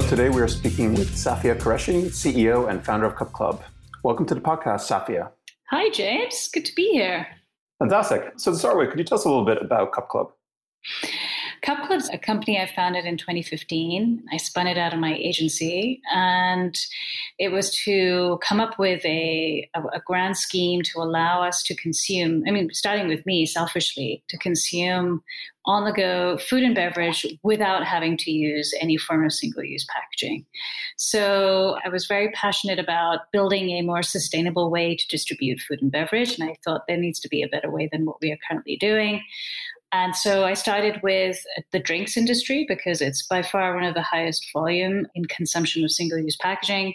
So today we are speaking with Safia Qureshi, CEO and founder of Cup Club. Welcome to the podcast, Safia. Hi, James. Good to be here. Fantastic. So to start with, could you tell us a little bit about Cup Club? Cup Club's a company I founded in 2015. I spun it out of my agency, and it was to come up with a, a, grand scheme to allow us to consume. I mean, starting with me, selfishly, to consume on the go food and beverage without having to use any form of single use packaging. So I was very passionate about building a more sustainable way to distribute food and beverage, and I thought there needs to be a better way than what we are currently doing. And so I started with the drinks industry because it's by far one of the highest volume in consumption of single use packaging.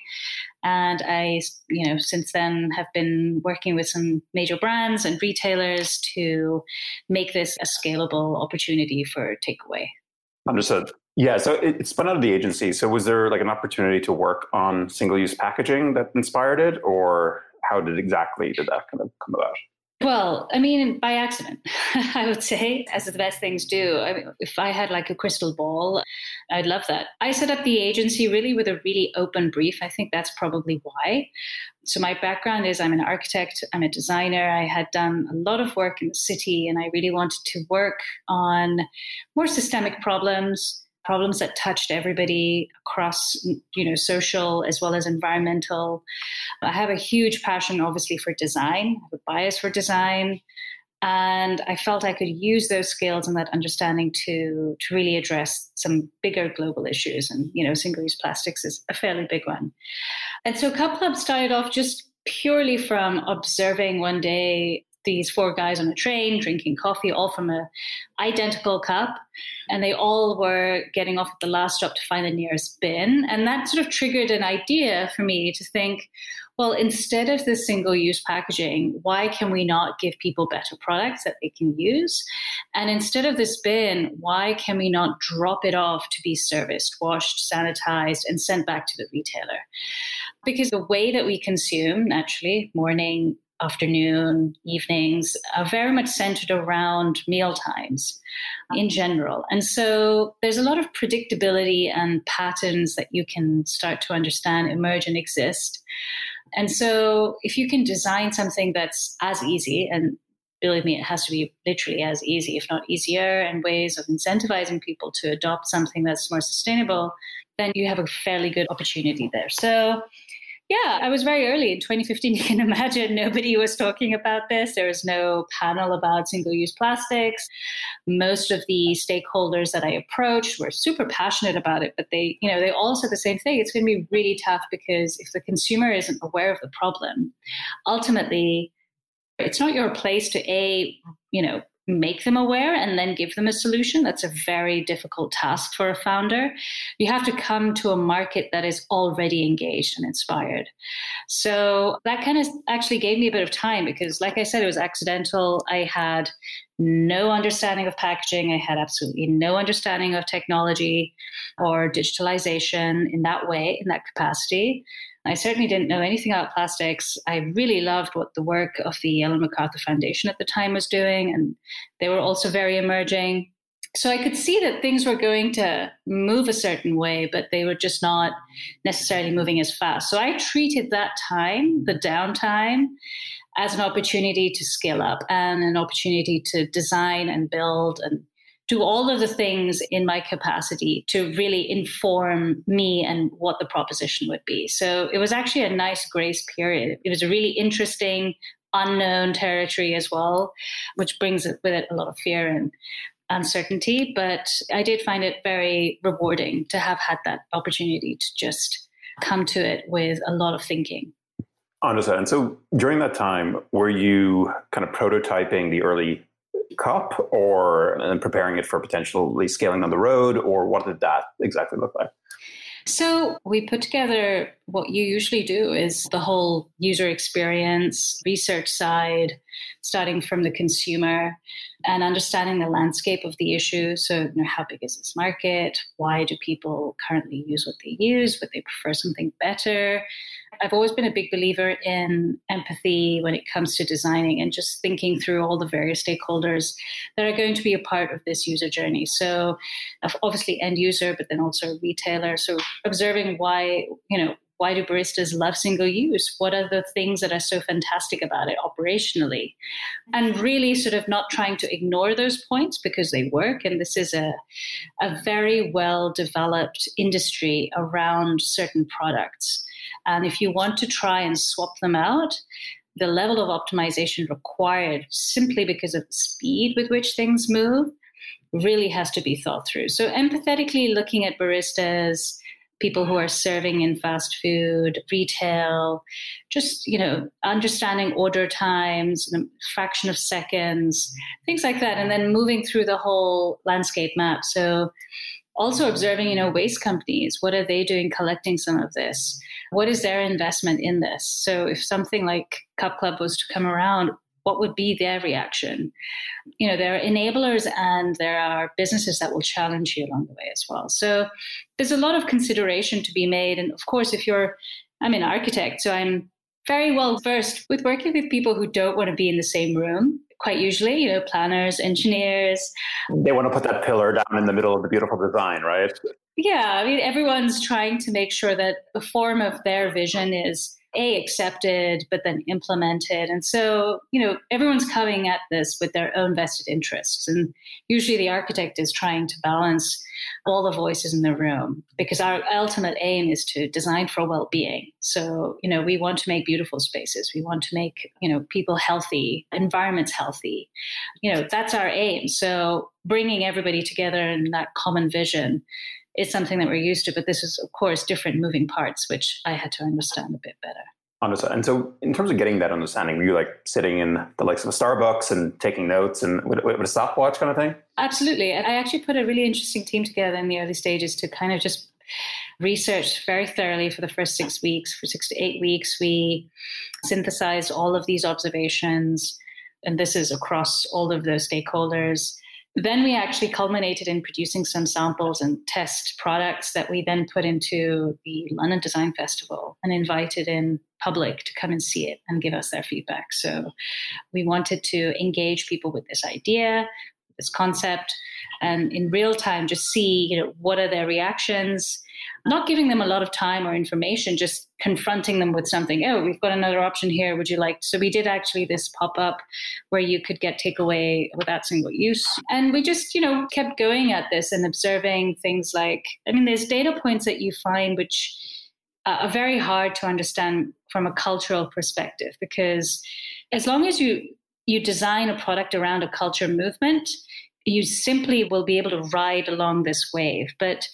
And I, you know, since then have been working with some major brands and retailers to make this a scalable opportunity for takeaway. Understood. Yeah, so it, it spun out of the agency. So was there like an opportunity to work on single use packaging that inspired it, or how did exactly did that kind of come about? Well, I mean, by accident, I would say, as the best things do. I mean, if I had like a crystal ball, I'd love that. I set up the agency really with a really open brief. I think that's probably why. So, my background is I'm an architect, I'm a designer. I had done a lot of work in the city, and I really wanted to work on more systemic problems problems that touched everybody across you know social as well as environmental. I have a huge passion obviously for design. I have a bias for design. And i felt i could use those skills and that understanding to to really address some bigger global issues. And you know single use plastics is a fairly big one. And so cup club started off just purely from observing one day these four guys on a train drinking coffee, all from a identical cup, and they all were getting off at the last stop to find the nearest bin. And that sort of triggered an idea for me to think, well, instead of the single use packaging, why can we not give people better products that they can use? And instead of this bin, why can we not drop it off to be serviced, washed, sanitized, and sent back to the retailer? Because the way that we consume, naturally, morning, afternoon, evenings are very much centered around meal times in general. And so there's a lot of predictability and patterns that you can start to understand emerge and exist. And so if you can design something that's as easy and believe me, it has to be literally as easy, if not easier, and ways of incentivizing people to adopt something that's more sustainable, then you have a fairly good opportunity there. So yeah, I was very early in 2015. You can imagine nobody was talking about this. There was no panel about single use plastics. Most of the stakeholders that I approached were super passionate about it, but they, you know, they all said the same thing. It's going to be really tough because if the consumer isn't aware of the problem, ultimately, it's not your place to a, you know, make them aware and then give them a solution. That's a very difficult task for a founder. You have to come to a market that is already engaged and inspired. So that kind of actually gave me a bit of time because, like I said, it was accidental. I had no understanding of packaging. I had absolutely no understanding of technology or digitalization in that way, in that capacity. I certainly didn't know anything about plastics. I really loved what the work of the Ellen MacArthur Foundation at the time was doing, and they were also very emerging. So I could see that things were going to move a certain way, but they were just not necessarily moving as fast. So I treated that time, the downtime, as an opportunity to scale up and an opportunity to design and build and do all of the things in my capacity to really inform me and what the proposition would be. So it was actually a nice grace period. It was a really interesting, unknown territory as well, which brings with it a lot of fear and uncertainty. But I did find it very rewarding to have had that opportunity to just come to it with a lot of thinking. Understood. And so during that time, were you kind of prototyping the early cup or preparing it for potentially scaling on the road or what did that exactly look like? So we put together what you usually do is the whole user experience research side starting from the consumer and understanding the landscape of the issue. So you know, how big is this market? Why do people currently use what they use? Would they prefer something better I've always been a big believer in empathy when it comes to designing and just thinking through all the various stakeholders that are going to be a part of this user journey. So, obviously, end user, but then also retailer. So, observing why, you know, why do baristas love single use? What are the things that are so fantastic about it operationally? And really sort of not trying to ignore those points because they work. And this is a, a very well developed industry around certain products. And if you want to try and swap them out, the level of optimization required simply because of the speed with which things move really has to be thought through. So, empathetically looking at baristas, people who are serving in fast food, retail, just, you know, understanding order times, fraction of seconds, things like that. And then moving through the whole landscape map. So also mm-hmm. observing, you know, waste companies, what are they doing collecting some of this? What is their investment in this? So if something like Cup Club was to come around, what would be their reaction? You know, there are enablers and there are businesses that will challenge you along the way as well. So there's a lot of consideration to be made. And of course, if you're, I'm an architect, so I'm very well versed with working with people who don't want to be in the same room. Quite usually, you know, planners, engineers. They want to put that pillar down in the middle of the beautiful design, right? Yeah, I mean, everyone's trying to make sure that the form of their vision is a accepted but then implemented. And so you know everyone's coming at this with their own vested interests. And usually the architect is trying to balance all the voices in the room because our ultimate aim is to design for well-being. So you know we want to make beautiful spaces. We want to make you know people healthy environments healthy. You know that's our aim. So bringing everybody together in that common vision is something that we're used to, but this is, of course, different moving parts, which I had to understand a bit better. Understood. And so, in terms of getting that understanding, were you like sitting in the likes of a Starbucks and taking notes and with, with a stopwatch kind of thing? Absolutely. I actually put a really interesting team together in the early stages to kind of just research very thoroughly for the first six weeks. For six to eight weeks, we synthesized all of these observations, and this is across all of the stakeholders then we actually culminated in producing some samples and test products that we then put into the London Design Festival and invited in public to come and see it and give us their feedback. So we wanted to engage people with this idea, this concept, and in real time just see, you know, what are their reactions, not giving them a lot of time or information, just confronting them with something. Oh, we've got another option here. Would you like? So we did actually this pop up where you could get takeaway without single use. And we just, you know, kept going at this and observing things like, I mean, there's data points that you find which are very hard to understand from a cultural perspective because as long as you you design a product around a culture movement, you simply will be able to ride along this wave. But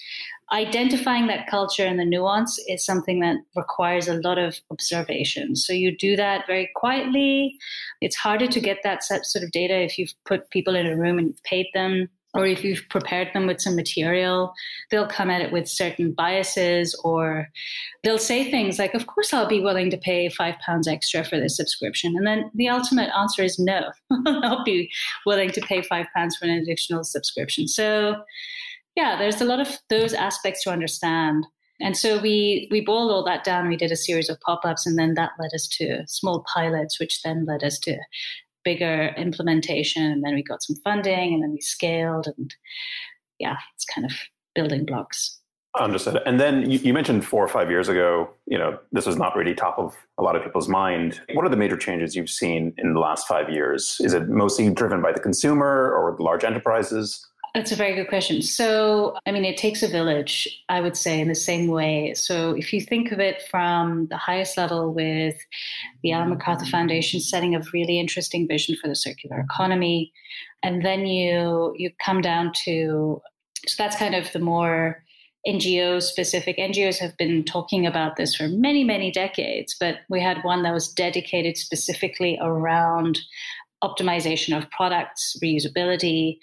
identifying that culture and the nuance is something that requires a lot of observation. So you do that very quietly. It's harder to get that sort of data if you've put people in a room and paid them or if you've prepared them with some material, they'll come at it with certain biases, or they'll say things like, Of course, I'll be willing to pay five pounds extra for this subscription. And then the ultimate answer is no, I'll be willing to pay five pounds for an additional subscription. So, yeah, there's a lot of those aspects to understand. And so we we boiled all that down. We did a series of pop-ups, and then that led us to small pilots, which then led us to bigger implementation. And then we got some funding, and then we scaled. And yeah, it's kind of building blocks. Understood. And then you, you, mentioned four or five years ago, you know, this was not really top of a lot of people's mind. What are the major changes you've seen in the last five years? Is it mostly driven by the consumer or the large enterprises? That's a very good question. So, I mean, it takes a village, I would say, in the same way. So, if you think of it from the highest level with the Ellen MacArthur Foundation setting a really interesting vision for the circular economy, and then you you come down to so that's kind of the more NGO specific. NGOs have been talking about this for many, many decades, but we had one that was dedicated specifically around optimization of products, reusability.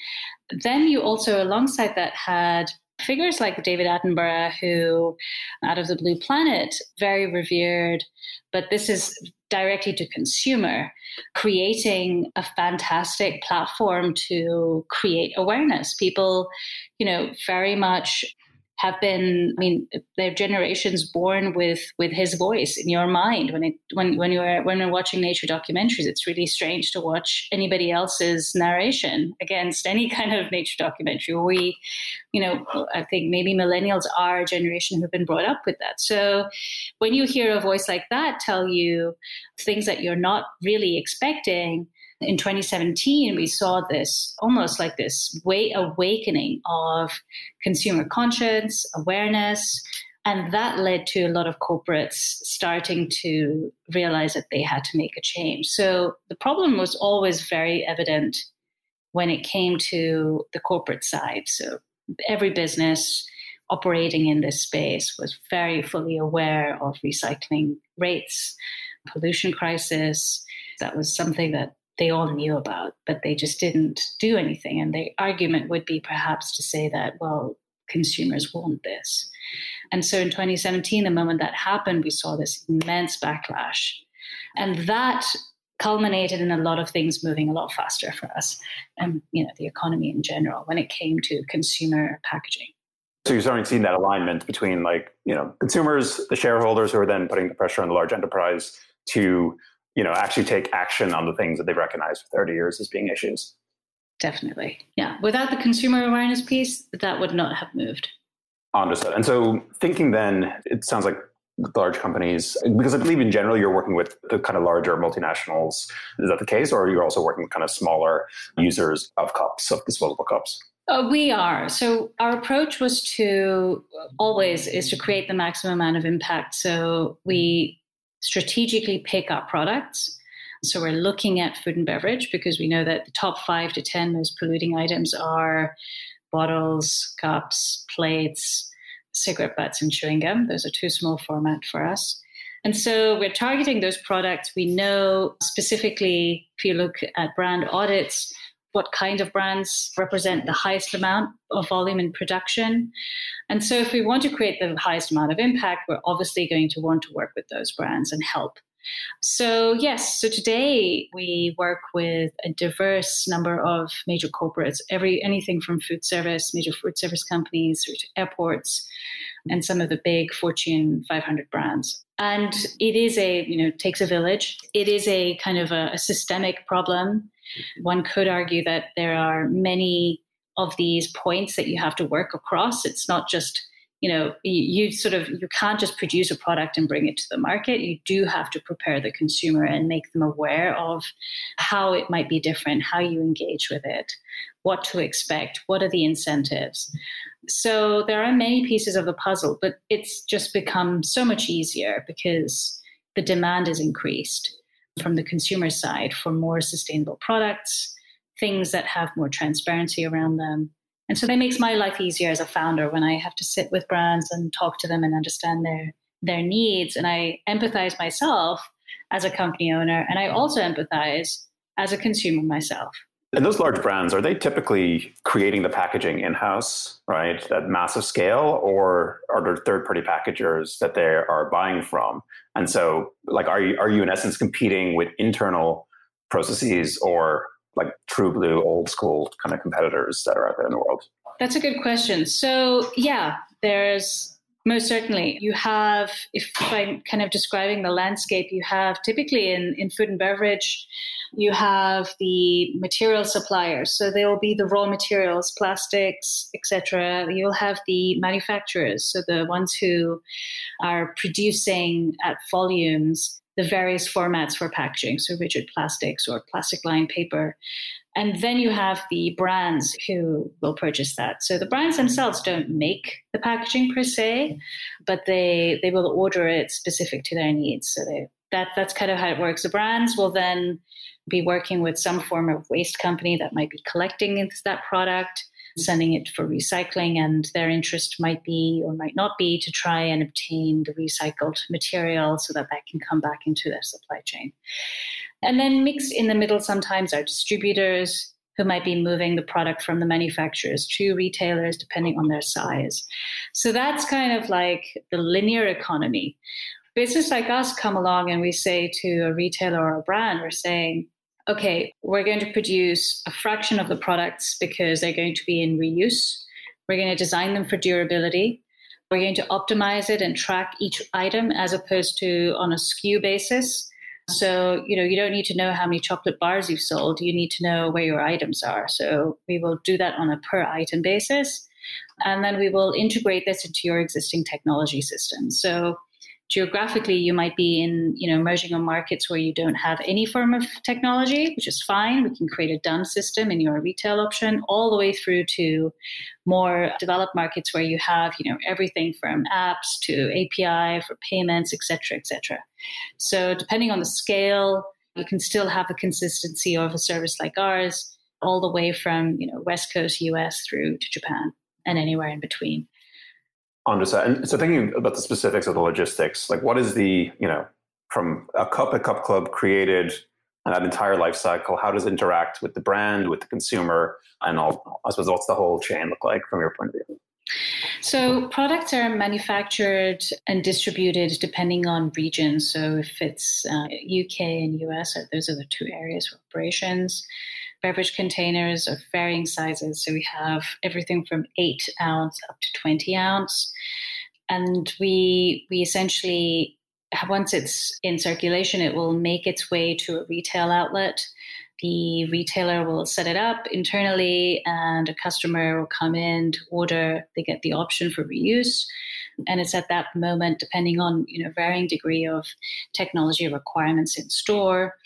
Then you also, alongside that, had figures like David Attenborough, who, out of the Blue Planet, very revered, but this is directly to consumer, creating a fantastic platform to create awareness. People, you know, very much have been i mean they're generations born with with his voice in your mind. When it when when you're when you're watching nature documentaries it's really strange to watch anybody else's narration against any kind of nature documentary. We you know i think maybe millennials are a generation who've been brought up with that. So when you hear a voice like that tell you things that you're not really expecting in 2017, we saw this almost like this way awakening of consumer conscience, awareness, and that led to a lot of corporates starting to realize that they had to make a change. So the problem was always very evident when it came to the corporate side. So every business operating in this space was very fully aware of recycling rates, pollution crisis. That was something that they all knew about, but they just didn't do anything. And the argument would be perhaps to say that, well, consumers want this. And so in 2017, the moment that happened, we saw this immense backlash. And that culminated in a lot of things moving a lot faster for us and you know the economy in general when it came to consumer packaging. So you're starting to see that alignment between like, you know, consumers, the shareholders who are then putting the pressure on the large enterprise to you know, actually take action on the things that they've recognized for 30 years as being issues. Definitely. Yeah. Without the consumer awareness piece, that would not have moved. Understood. And so thinking then, it sounds like large companies, because I believe in general you're working with the kind of larger multinationals. Is that the case? Or are you're also working with kind of smaller users of cups, of disposable cups? Uh, we are. So our approach was to always is to create the maximum amount of impact. So we strategically pick our products. So we're looking at food and beverage because we know that the top five to 10 most polluting items are bottles, cups, plates, cigarette butts, and chewing gum. Those are too small format for us. And so we're targeting those products. We know specifically, if you look at brand audits, what kind of brands represent the highest amount of volume in production. And so, if we want to create the highest amount of impact, we're obviously going to want to work with those brands and help. So, yes, so today we work with a diverse number of major corporates, every anything from food service, major food service companies, to airports, and some of the big Fortune 500 brands. And it is a, you know, takes a village. It is a kind of a, a systemic problem one could argue that there are many of these points that you have to work across. It's not just you know you, sort of you can't just produce a product and bring it to the market you do have to prepare the consumer and make them aware of how it might be different how you engage with it what to expect what are the incentives so there are many pieces of the puzzle but it's just become so much easier because the demand is increased from the consumer side for more sustainable products, things that have more transparency around them. And so that makes my life easier as a founder when I have to sit with brands and talk to them and understand their their needs. And I empathize myself as a company owner, and I also empathize as a consumer myself. And those large brands, are they typically creating the packaging in house, right, at massive scale, or are there third party packagers that they are buying from? And so, like, are you, are you in essence competing with internal processes or like true blue, old school kind of competitors that are out there in the world? That's a good question. So, yeah, there's most certainly. You have, if I'm kind of describing the landscape, you have typically in, in food and beverage, you have the material suppliers. So there will be the raw materials, plastics, etc. You'll have the manufacturers, so the ones who are producing at volumes the various formats for packaging, so rigid plastics or plastic lined paper. And then you have the brands who will purchase that. So the brands themselves don't make the packaging per se, but they they will order it specific to their needs. So they, that that's kind of how it works. The brands will then be working with some form of waste company that might be collecting that product, sending it for recycling, and their interest might be or might not be to try and obtain the recycled material so that that can come back into their supply chain. And then mixed in the middle sometimes are distributors who might be moving the product from the manufacturers to retailers depending on their size. So that's kind of like the linear economy. Business like us come along and we say to a retailer or a brand, we're saying, okay, we're going to produce a fraction of the products because they're going to be in reuse. We're going to design them for durability. We're going to optimize it and track each item as opposed to on a SKU basis. So, you know, you don't need to know how many chocolate bars you've sold. You need to know where your items are. So, we will do that on a per item basis. And then we will integrate this into your existing technology system. So, geographically you might be in you know emerging markets where you don't have any form of technology which is fine. We can create a dumb system in your retail option all the way through to more developed markets where you have you know everything from apps to api for payments et cetera et cetera. So depending on the scale you can still have a consistency of a service like ours all the way from you know west coast us through to japan and anywhere in between Understood. And so thinking about the specifics of the logistics, like what is the, you know, from a cup a cup club created and that entire life cycle, how does it interact with the brand, with the consumer, and all I suppose what's the whole chain look like from your point of view? So products are manufactured and distributed depending on region. So if it's uh, UK and US, those are the two areas for operations beverage containers of varying sizes. So we have everything from eight ounce up to 20 ounce. And we, we essentially, once it's in circulation, it will make its way to a retail outlet. The retailer will set it up internally, and a customer will come in to order. They get the option for reuse. And it's at that moment depending on you know varying degree of technology requirements in store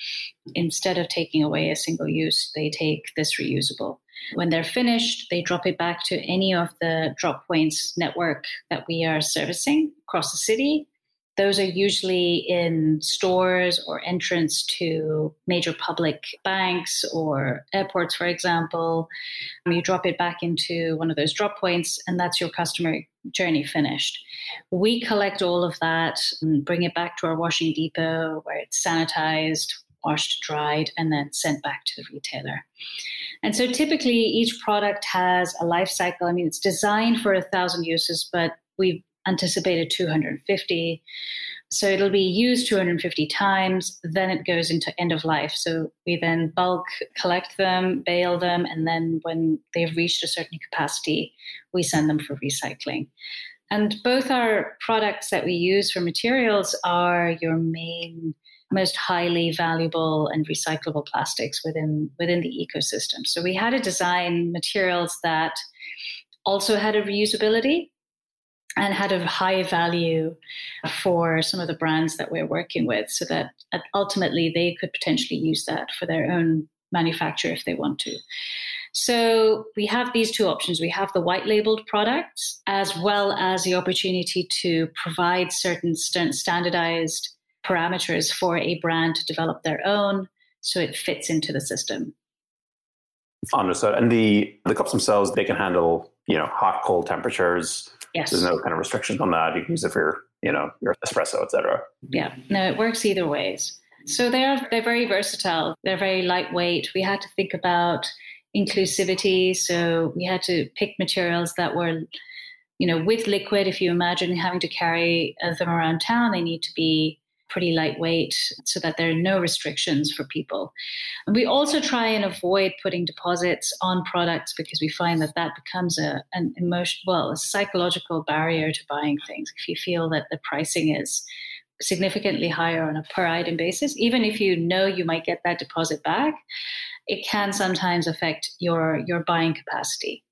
instead of taking away a single use they take this reusable. When they're finished they drop it back to any of the drop points network that we are servicing across the city those are usually in stores or entrance to major public banks or airports, for example. You drop it back into one of those drop points, and that's your customer journey finished. We collect all of that and bring it back to our washing depot where it's sanitized, washed, dried, and then sent back to the retailer. And so typically each product has a life cycle. I mean, it's designed for a thousand uses, but we've anticipated 250. So it'll be used 250 times, then it goes into end of life. So we then bulk collect them, bale them, and then when they've reached a certain capacity, we send them for recycling. And both our products that we use for materials are your main most highly valuable and recyclable plastics within within the ecosystem. So we had to design materials that also had a reusability and had a high value for some of the brands that we're working with so that uh, ultimately they could potentially use that for their own manufacture if they want to. So we have these two options. We have the white labeled products as well as the opportunity to provide certain st- standardized parameters for a brand to develop their own so it fits into the system. Understood. And the the cups themselves, they can handle, you know, hot, cold temperatures. Yes. There's no kind of restrictions on that. You can use it for your, you know, your espresso, etc. Yeah. No, it works either ways. So they're they're very versatile. They're very lightweight. We had to think about inclusivity. So we had to pick materials that were, you know, with liquid. If you imagine having to carry them around town, they need to be pretty lightweight so that there are no restrictions for people. And we also try and avoid putting deposits on products because we find that that becomes a, an emotion, well, a psychological barrier to buying things. If you feel that the pricing is significantly higher on a per item basis, even if you know you might get that deposit back, it can sometimes affect your your buying capacity.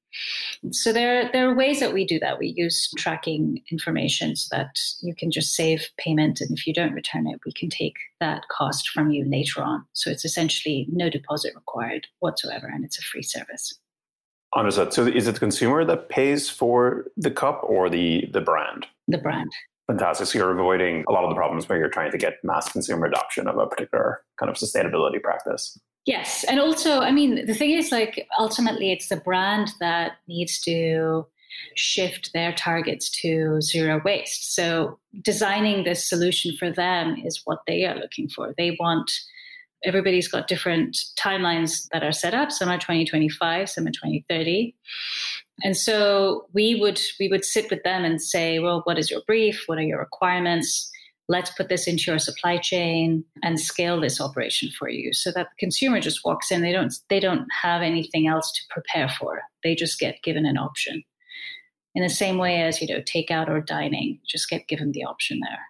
So there, there are ways that we do that. We use tracking information so that you can just save payment, and if you don't return it, we can take that cost from you later on. So it's essentially no deposit required whatsoever, and it's a free service. Understood. So is it the consumer that pays for the cup or the the brand? The brand. Fantastic. So you're avoiding a lot of the problems where you're trying to get mass consumer adoption of a particular kind of sustainability practice. Yes. And also, I mean, the thing is, like, ultimately, it's the brand that needs to shift their targets to zero waste. So designing this solution for them is what they are looking for. They want everybody's got different timelines that are set up some are 2025 some are 2030 and so we would we would sit with them and say well what is your brief what are your requirements let's put this into your supply chain and scale this operation for you so that the consumer just walks in. They don't they don't have anything else to prepare for. They just get given an option. In the same way as, you know, takeout or dining, just get given the option there.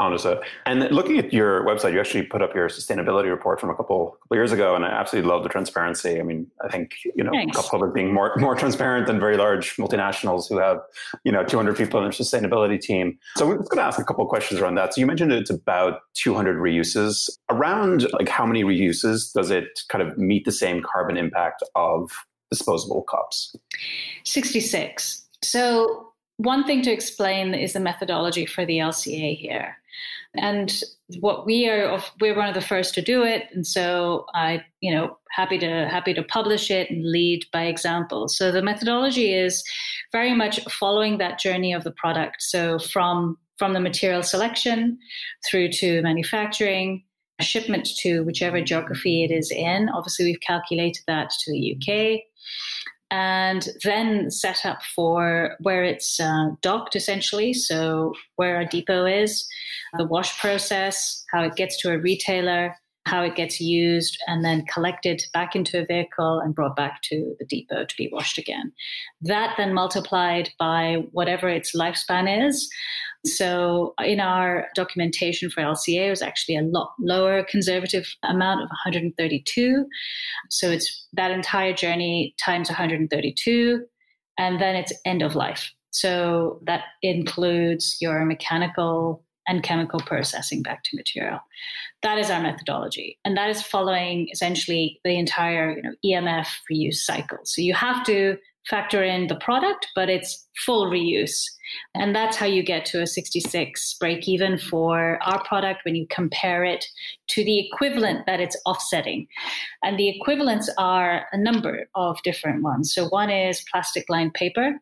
Oh, Understood. And looking at your website, you actually put up your sustainability report from a couple, couple years ago, and I absolutely love the transparency. I mean, I think you know. Public being more more transparent than very large multinationals who have you know 200 people in their sustainability team. So we're going to ask a couple of questions around that. So you mentioned it's about 200 reuses. Around like how many reuses does it kind of meet the same carbon impact of disposable cups? 66. So one thing to explain is the methodology for the LCA here. And what we are, we're one of the first to do it, and so I, you know, happy to happy to publish it and lead by example. So the methodology is very much following that journey of the product. So from from the material selection through to manufacturing, shipment to whichever geography it is in. Obviously, we've calculated that to the UK and then set up for where it's uh, docked essentially. So, where our depot is, the wash process, how it gets to a retailer, how it gets used, and then collected back into a vehicle and brought back to the depot to be washed again. That then multiplied by whatever its lifespan is. So in our documentation for LCA, it was actually a lot lower conservative amount of 132. So it's that entire journey times 132, and then it's end of life. So that includes your mechanical and chemical processing back to material. That is our methodology. And that is following essentially the entire you know, EMF reuse cycle. So you have to factor in the product, but it's full reuse. And that's how you get to a 66 break even for our product when you compare it to the equivalent that it's offsetting. And the equivalents are a number of different ones. So one is plastic lined paper,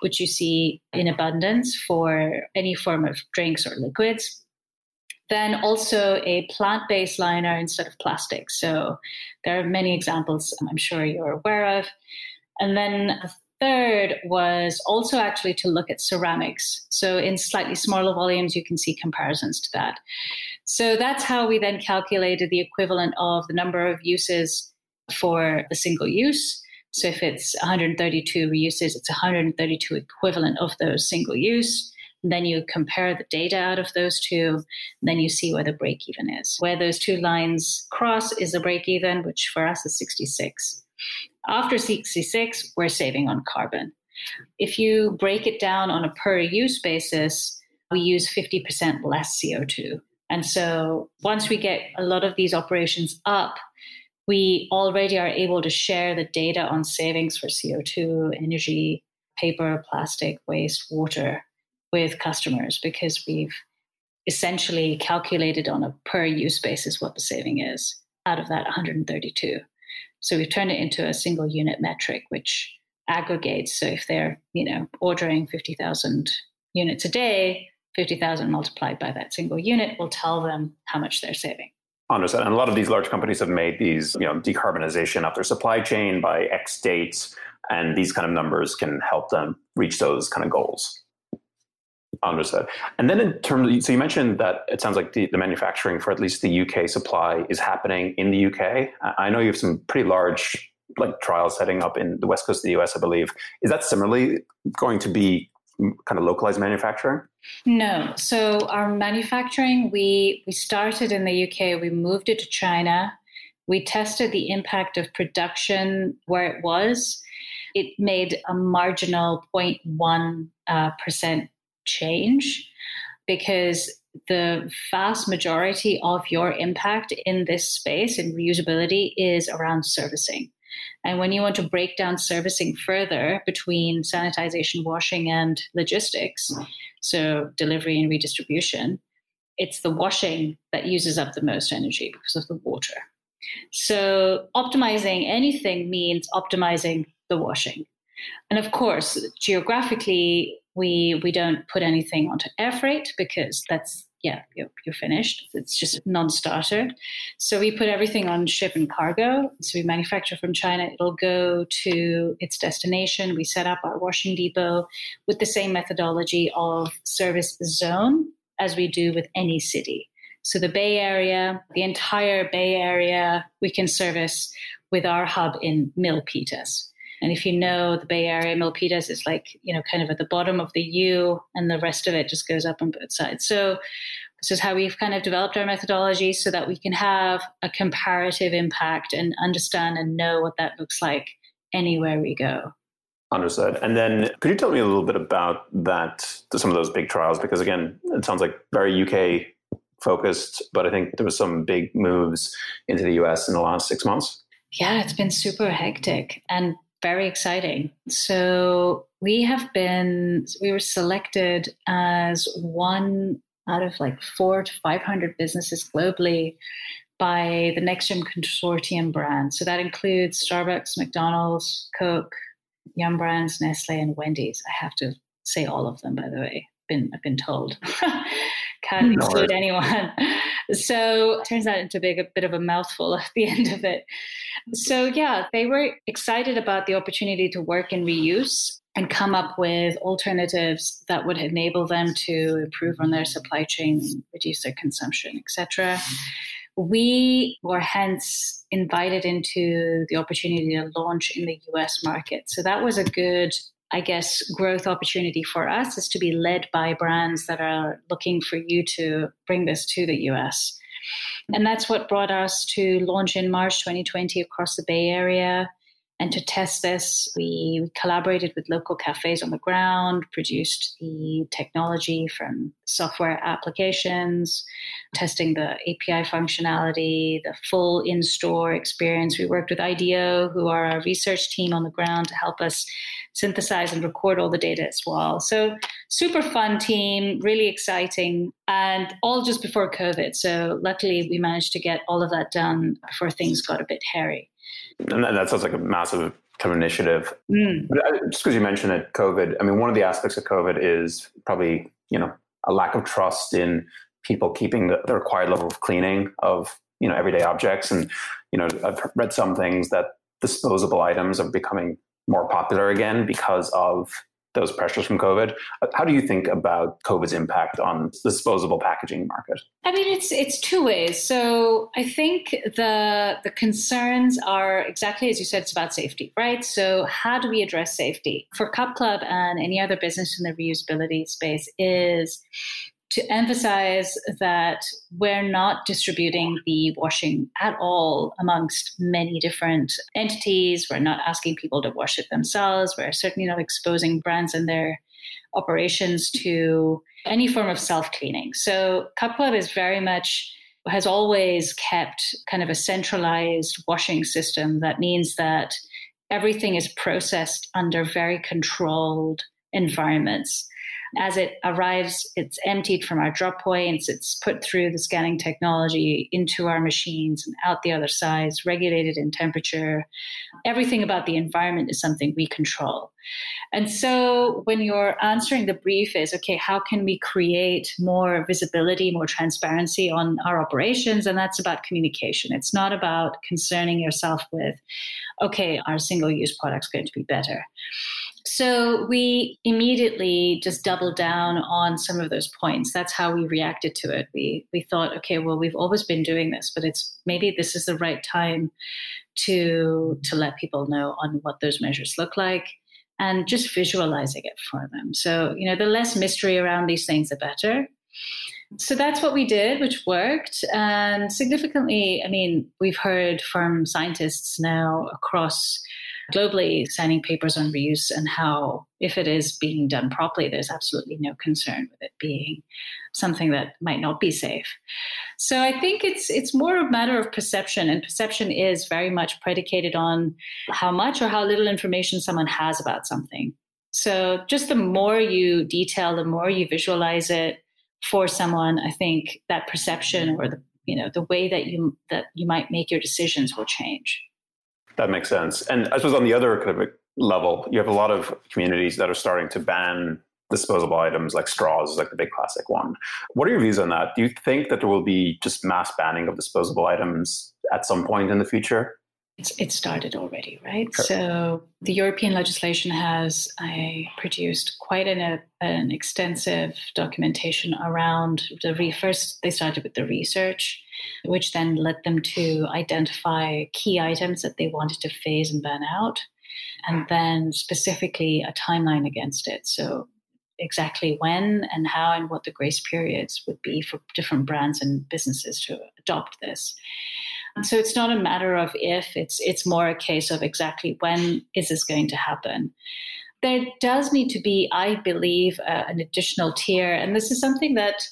which you see in abundance for any form of drinks or liquids. Then also a plant based liner instead of plastic. So there are many examples I'm sure you're aware of. And then the third was also actually to look at ceramics. So in slightly smaller volumes, you can see comparisons to that. So that's how we then calculated the equivalent of the number of uses for a single use. So if it's 132 reuses, it's 132 equivalent of those single use. Then you compare the data out of those two, then you see where the break even is. Where those two lines cross is the break even, which for us is 66. After 66, we're saving on carbon. If you break it down on a per use basis, we use 50% less CO2. And so once we get a lot of these operations up, we already are able to share the data on savings for CO2, energy, paper, plastic, waste, water with customers because we've essentially calculated on a per use basis what the saving is out of that 132. So we've turned it into a single unit metric, which aggregates. So if they're, you know, ordering 50,000 units a day, 50,000 multiplied by that single unit will tell them how much they're saving. Understood. And a lot of these large companies have made these, you know, decarbonization of their supply chain by X dates, and these kind of numbers can help them reach those kind of goals. Understood. And then in terms of, so you mentioned that it sounds like the, the manufacturing for at least the UK supply is happening in the UK. I know you have some pretty large like trials setting up in the west coast of the US, I believe. Is that similarly going to be kind of localized manufacturing? No. So our manufacturing, we we started in the UK, we moved it to China. We tested the impact of production where it was. It made a marginal 0.1 uh, change because the vast majority of your impact in this space in reusability is around servicing. And when you want to break down servicing further between sanitization, washing, and logistics, so delivery and redistribution, it's the washing that uses up the most energy because of the water. So optimizing anything means optimizing the washing. And of course, geographically, we we don't put anything onto air freight because that's yeah you're, you're finished. It's just non-starter. So we put everything on ship and cargo. So we manufacture from China. It'll go to its destination. We set up our washing depot with the same methodology of service zone as we do with any city. So the Bay Area, the entire Bay Area, we can service with our hub in Milpitas. And if you know the Bay Area, Milpitas is like, you know, kind of at the bottom of the U and the rest of it just goes up on both sides. So this is how we've kind of developed our methodology so that we can have a comparative impact and understand and know what that looks like anywhere we go. Understood. And then could you tell me a little bit about that, some of those big trials? Because again, it sounds like very UK focused, but I think there was some big moves into the US in the last six months. Yeah, it's been super hectic and very exciting. So we have been, we were selected as one out of like four to 500 businesses globally by the NextGen Consortium brand. So that includes Starbucks, McDonald's, Coke, Yum Brands, Nestle, and Wendy's. I have to say all of them, by the way. Been I've been told. Can't no exclude anyone. So turns out into a big a bit of a mouthful at the end of it. So yeah, they were excited about the opportunity to work in reuse and come up with alternatives that would enable them to improve on their supply chain, reduce their consumption, etc. We were hence invited into the opportunity to launch in the US market. So that was a good, I guess, growth opportunity for us is to be led by brands that are looking for you to bring this to the US. And that's what brought us to launch in March 2020 across the Bay Area. And to test this, we, collaborated with local cafes on the ground, produced the technology from software applications, testing the API functionality, the full in store experience. We worked with IDEO, who are our research team on the ground, to help us synthesize and record all the data as well. So, super fun team, really exciting, and all just before COVID. So, luckily, we managed to get all of that done before things got a bit hairy and that sounds like a massive kind of initiative. Mm. But just because you mentioned it, COVID, I mean, one of the aspects of COVID is probably you know a lack of trust in people keeping the, the required level of cleaning of you know everyday objects, and you know I've read some things that disposable items are becoming more popular again because of those pressures from COVID. How do you think about COVID's impact on the disposable packaging market? I mean, it's it's two ways. So I think the the concerns are exactly as you said. It's about safety, right? So how do we address safety for Cup Club and any other business in the reusability space? Is to emphasize that we're not distributing the washing at all amongst many different entities. We're not asking people to wash it themselves. We're certainly not exposing brands and their operations to any form of self cleaning. So, Cup Club is very much has always kept kind of a centralized washing system. That means that everything is processed under very controlled environments. As it arrives, it's emptied from our drop points, it's put through the scanning technology into our machines and out the other side, regulated in temperature. Everything about the environment is something we control. And so when you're answering the brief is, okay, how can we create more visibility, more transparency on our operations? And that's about communication. It's not about concerning yourself with, okay, our single use product's going to be better. So we immediately just doubled down on some of those points. That's how we reacted to it. We we thought, okay, well, we've always been doing this, but it's maybe this is the right time to to let people know on what those measures look like and just visualizing it for them. So, you know, the less mystery around these things, the better. So that's what we did, which worked. And significantly, I mean, we've heard from scientists now across globally signing papers on reuse and how, if it is being done properly, there's absolutely no concern with it being something that might not be safe. So I think it's it's more a matter of perception, and perception is very much predicated on how much or how little information someone has about something. So just the more you detail, the more you visualize it for someone, I think that perception or the you know the way that you that you might make your decisions will change. That makes sense. And I suppose on the other kind of level, you have a lot of communities that are starting to ban disposable items like straws, is like the big classic one. What are your views on that? Do you think that there will be just mass banning of disposable items at some point in the future? It's, it started already, right? Sure. So the European legislation has I produced quite an, an extensive documentation around the re- first. They started with the research, which then led them to identify key items that they wanted to phase and ban out. and then specifically a timeline against it. So exactly when and how and what the grace periods would be for different brands and businesses to adopt this. So it's not a matter of if, it's it's more a case of exactly when is this going to happen. There does need to be, I believe, uh, an additional tier, and this is something that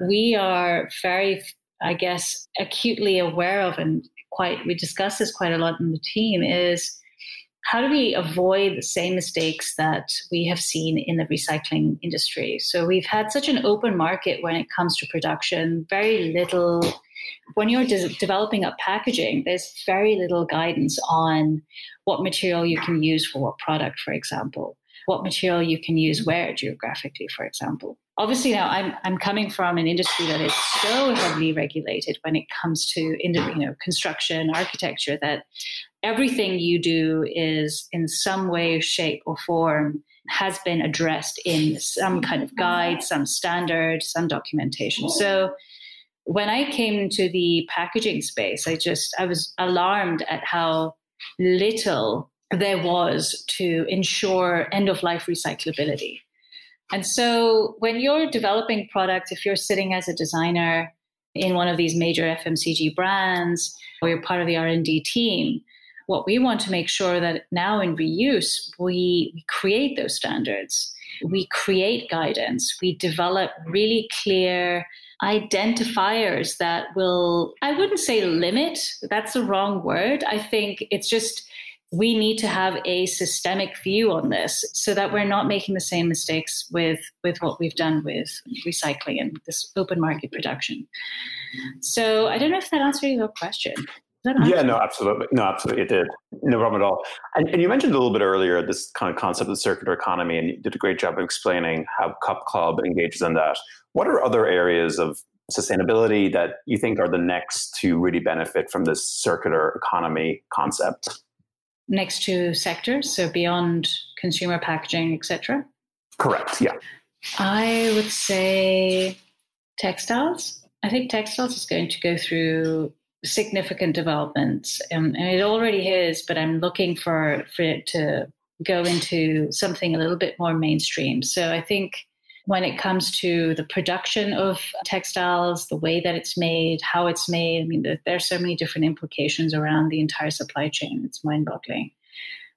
we are very, I guess, acutely aware of, and quite we discuss this quite a lot in the team. Is how do we avoid the same mistakes that we have seen in the recycling industry? So we've had such an open market when it comes to production, very little. When you're de- developing a packaging, there's very little guidance on what material you can use for what product, for example, what material you can use where geographically, for example. Obviously, now I'm I'm coming from an industry that is so heavily regulated when it comes to you know construction, architecture that everything you do is in some way, shape, or form has been addressed in some kind of guide, some standard, some documentation. So when I came to the packaging space, I just I was alarmed at how little there was to ensure end of life recyclability. And so when you're developing products, if you're sitting as a designer in one of these major FMCG brands or you're part of the R&D team, what we want to make sure that now in reuse, we, we create those standards, we create guidance, we develop really clear identifiers that will, I wouldn't say limit, that's the wrong word. I think it's just we need to have a systemic view on this so that we're not making the same mistakes with with what we've done with recycling and this open market production. So I don't know if that answers your question yeah, no, absolutely. No, absolutely. It did. No problem at all. And, and, you mentioned a little bit earlier this kind of concept of circular economy, and you did a great job of explaining how Cup Club engages in that. What are other areas of sustainability that you think are the next to really benefit from this circular economy concept? Next to sectors, so beyond consumer packaging, etc. Correct. Yeah. I would say textiles. I think textiles is going to go through significant developments, um, and it already is. But I'm looking for for it to go into something a little bit more mainstream. So I think when it comes to the production of textiles, the way that it's made, how it's made, I mean, there are so many different implications around the entire supply chain. It's mind-boggling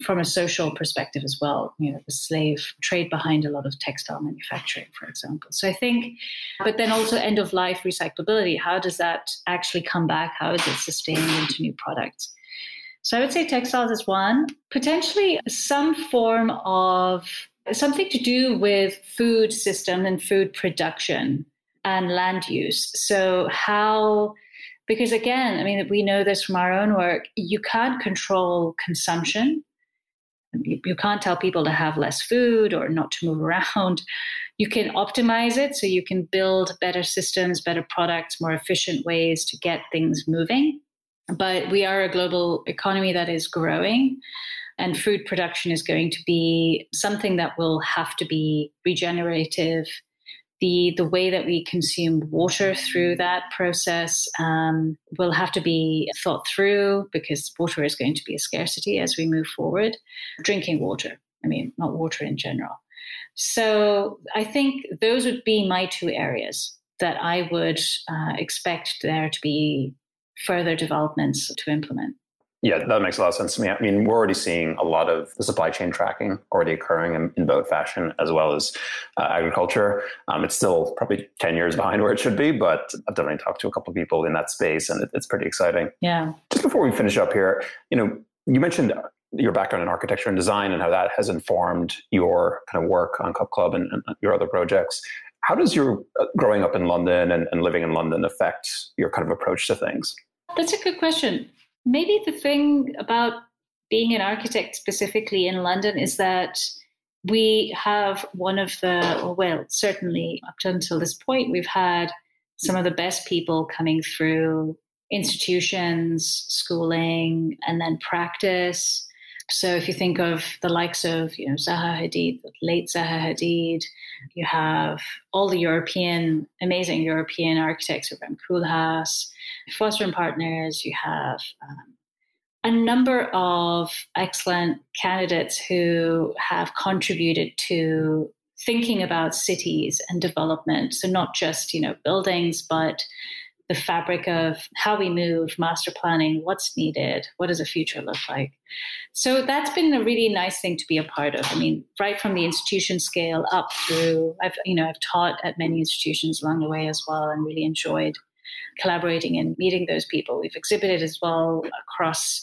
from a social perspective as well. You know, the slave trade behind a lot of textile manufacturing, for example. So I think, but then also end of life recyclability. How does that actually come back? How is it sustained into new products? So I would say textiles is one, potentially some form of something to do with food system and food production and land use. So how because again, I mean, we know this from our own work, you can't control consumption you, can't tell people to have less food or not to move around. You can optimize it so you can build better systems, better products, more efficient ways to get things moving. But we are a global economy that is growing, and food production is going to be something that will have to be regenerative the the way that we consume water through that process um, will have to be thought through because water is going to be a scarcity as we move forward. Drinking water, I mean, not water in general. So I think those would be my two areas that I would uh, expect there to be further developments to implement. Yeah, that makes a lot of sense to me. I mean, we're already seeing a lot of the supply chain tracking already occurring in, in boat fashion as well as uh, agriculture. Um, it's still probably 10 years behind where it should be, but I've definitely talked to a couple of people in that space and it, it's pretty exciting. Yeah. Just before we finish up here, you know, you mentioned your background in architecture and design and how that has informed your kind of work on Cup Club and, and your other projects. How does your uh, growing up in London and, and living in London affect your kind of approach to things? That's a good question. Maybe the thing about being an architect specifically in London is that we have one of the, well, certainly up until this point, we've had some of the best people coming through institutions, schooling, and then practice. So if you think of the likes of you know Zaha Hadid, late Zaha Hadid, you have all the European, amazing European architects, Rem Koolhaas, Foster and Partners. You have um, a number of excellent candidates who have contributed to thinking about cities and development. So not just, you know, buildings, but the fabric of how we move, master planning, what's needed, what does a future look like. So that's been a really nice thing to be a part of. I mean, right from the institution scale up through, I've you know I've taught at many institutions along the way as well, and really enjoyed collaborating and meeting those people. We've exhibited as well across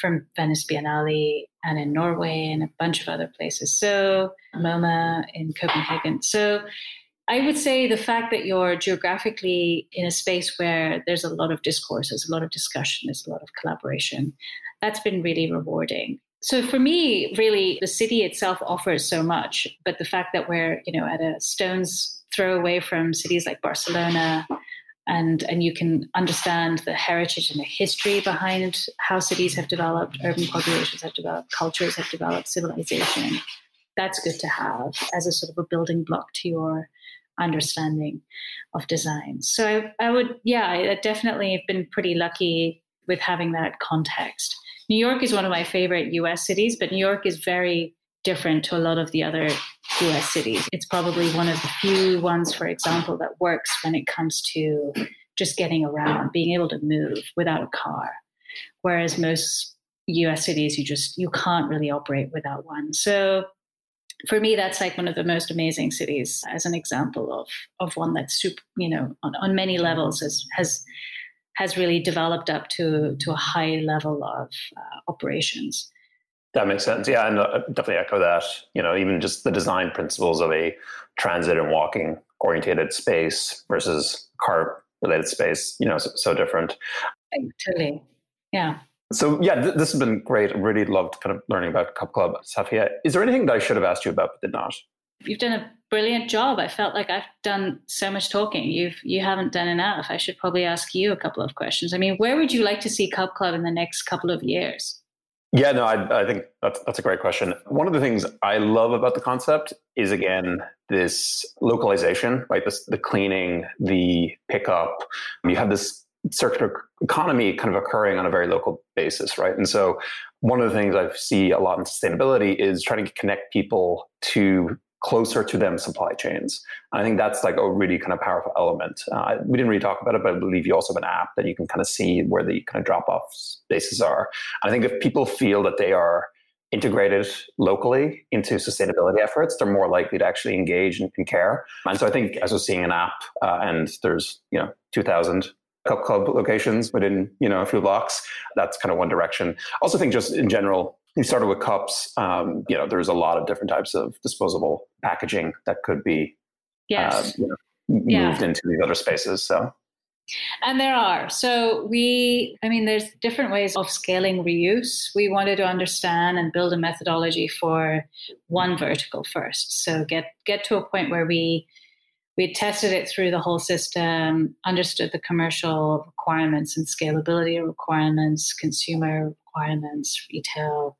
from Venice Biennale and in Norway and a bunch of other places. So MoMA in Copenhagen. So I would say the fact that you're geographically in a space where there's a lot of discourse, there's a lot of discussion, there's a lot of collaboration, that's been really rewarding. So for me, really, the city itself offers so much, but the fact that we're, you know, at a stone's throw away from cities like Barcelona, and and you can understand the heritage and the history behind how cities have developed, urban populations have developed, cultures have developed, civilization. That's good to have as a sort of a building block to your understanding of design. So I, I would, yeah, I definitely have been pretty lucky with having that context. New York is one of my favorite US cities, but New York is very different to a lot of the other US cities. It's probably one of the few ones, for example, that works when it comes to just getting around, being able to move without a car. Whereas most US cities, you just you can't really operate without one. So for me, that's like one of the most amazing cities as an example of of one that's super, you know, on, on many levels has has has really developed up to to a high level of uh, operations. That makes sense. Yeah, and uh, definitely echo that. You know, even just the design principles of a transit and walking orientated space versus car related space, you know, so, so different. Totally. Yeah. So yeah, th- this has been great. I really loved kind of learning about Cup Club. Safia, is there anything that I should have asked you about but did not? You've done a brilliant job. I felt like I've done so much talking. You've you haven't done enough. I should probably ask you a couple of questions. I mean, where would you like to see Cup Club in the next couple of years? Yeah, no, I, I think that's that's a great question. One of the things I love about the concept is again this localization, right? This the cleaning, the pickup. You have this circular economy kind of occurring on a very local basis, right? And so one of the things I see a lot in sustainability is trying to connect people to closer to them supply chains. And I think that's like a really kind of powerful element. Uh, we didn't really talk about it, but I believe you also have an app that you can kind of see where the kind of drop off spaces are. And I think if people feel that they are integrated locally into sustainability efforts, they're more likely to actually engage and, and care. And so I think as we're seeing an app uh, and there's, you know, 2000 cup club locations within, you know, a few blocks, that's kind of one direction. I also think just in general, you started with cups. Um, you know, there's a lot of different types of disposable packaging that could be yes. Uh, you know, moved yeah. into these other spaces. So. And there are. So we, I mean, there's different ways of scaling reuse. We wanted to understand and build a methodology for one vertical first. So get get to a point where we we tested it through the whole system, understood the commercial requirements and scalability requirements, consumer requirements, retail,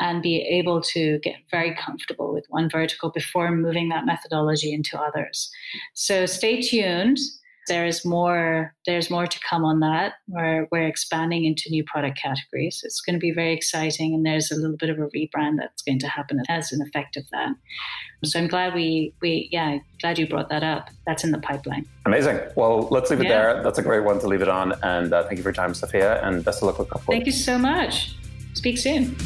and be able to get very comfortable with one vertical before moving that methodology into others. So stay tuned there is more there's more to come on that. We're, we're expanding into new product categories. It's going to be very exciting and there's a little bit of a rebrand that's going to happen as an effect of that. So i'm glad we we yeah glad you brought that up. That's in the pipeline. Amazing. Well let's leave it yeah. there. That's a great one to leave it on and uh, thank you for your time Safia and best of luck with Cup Club. Thank you so much. Speak soon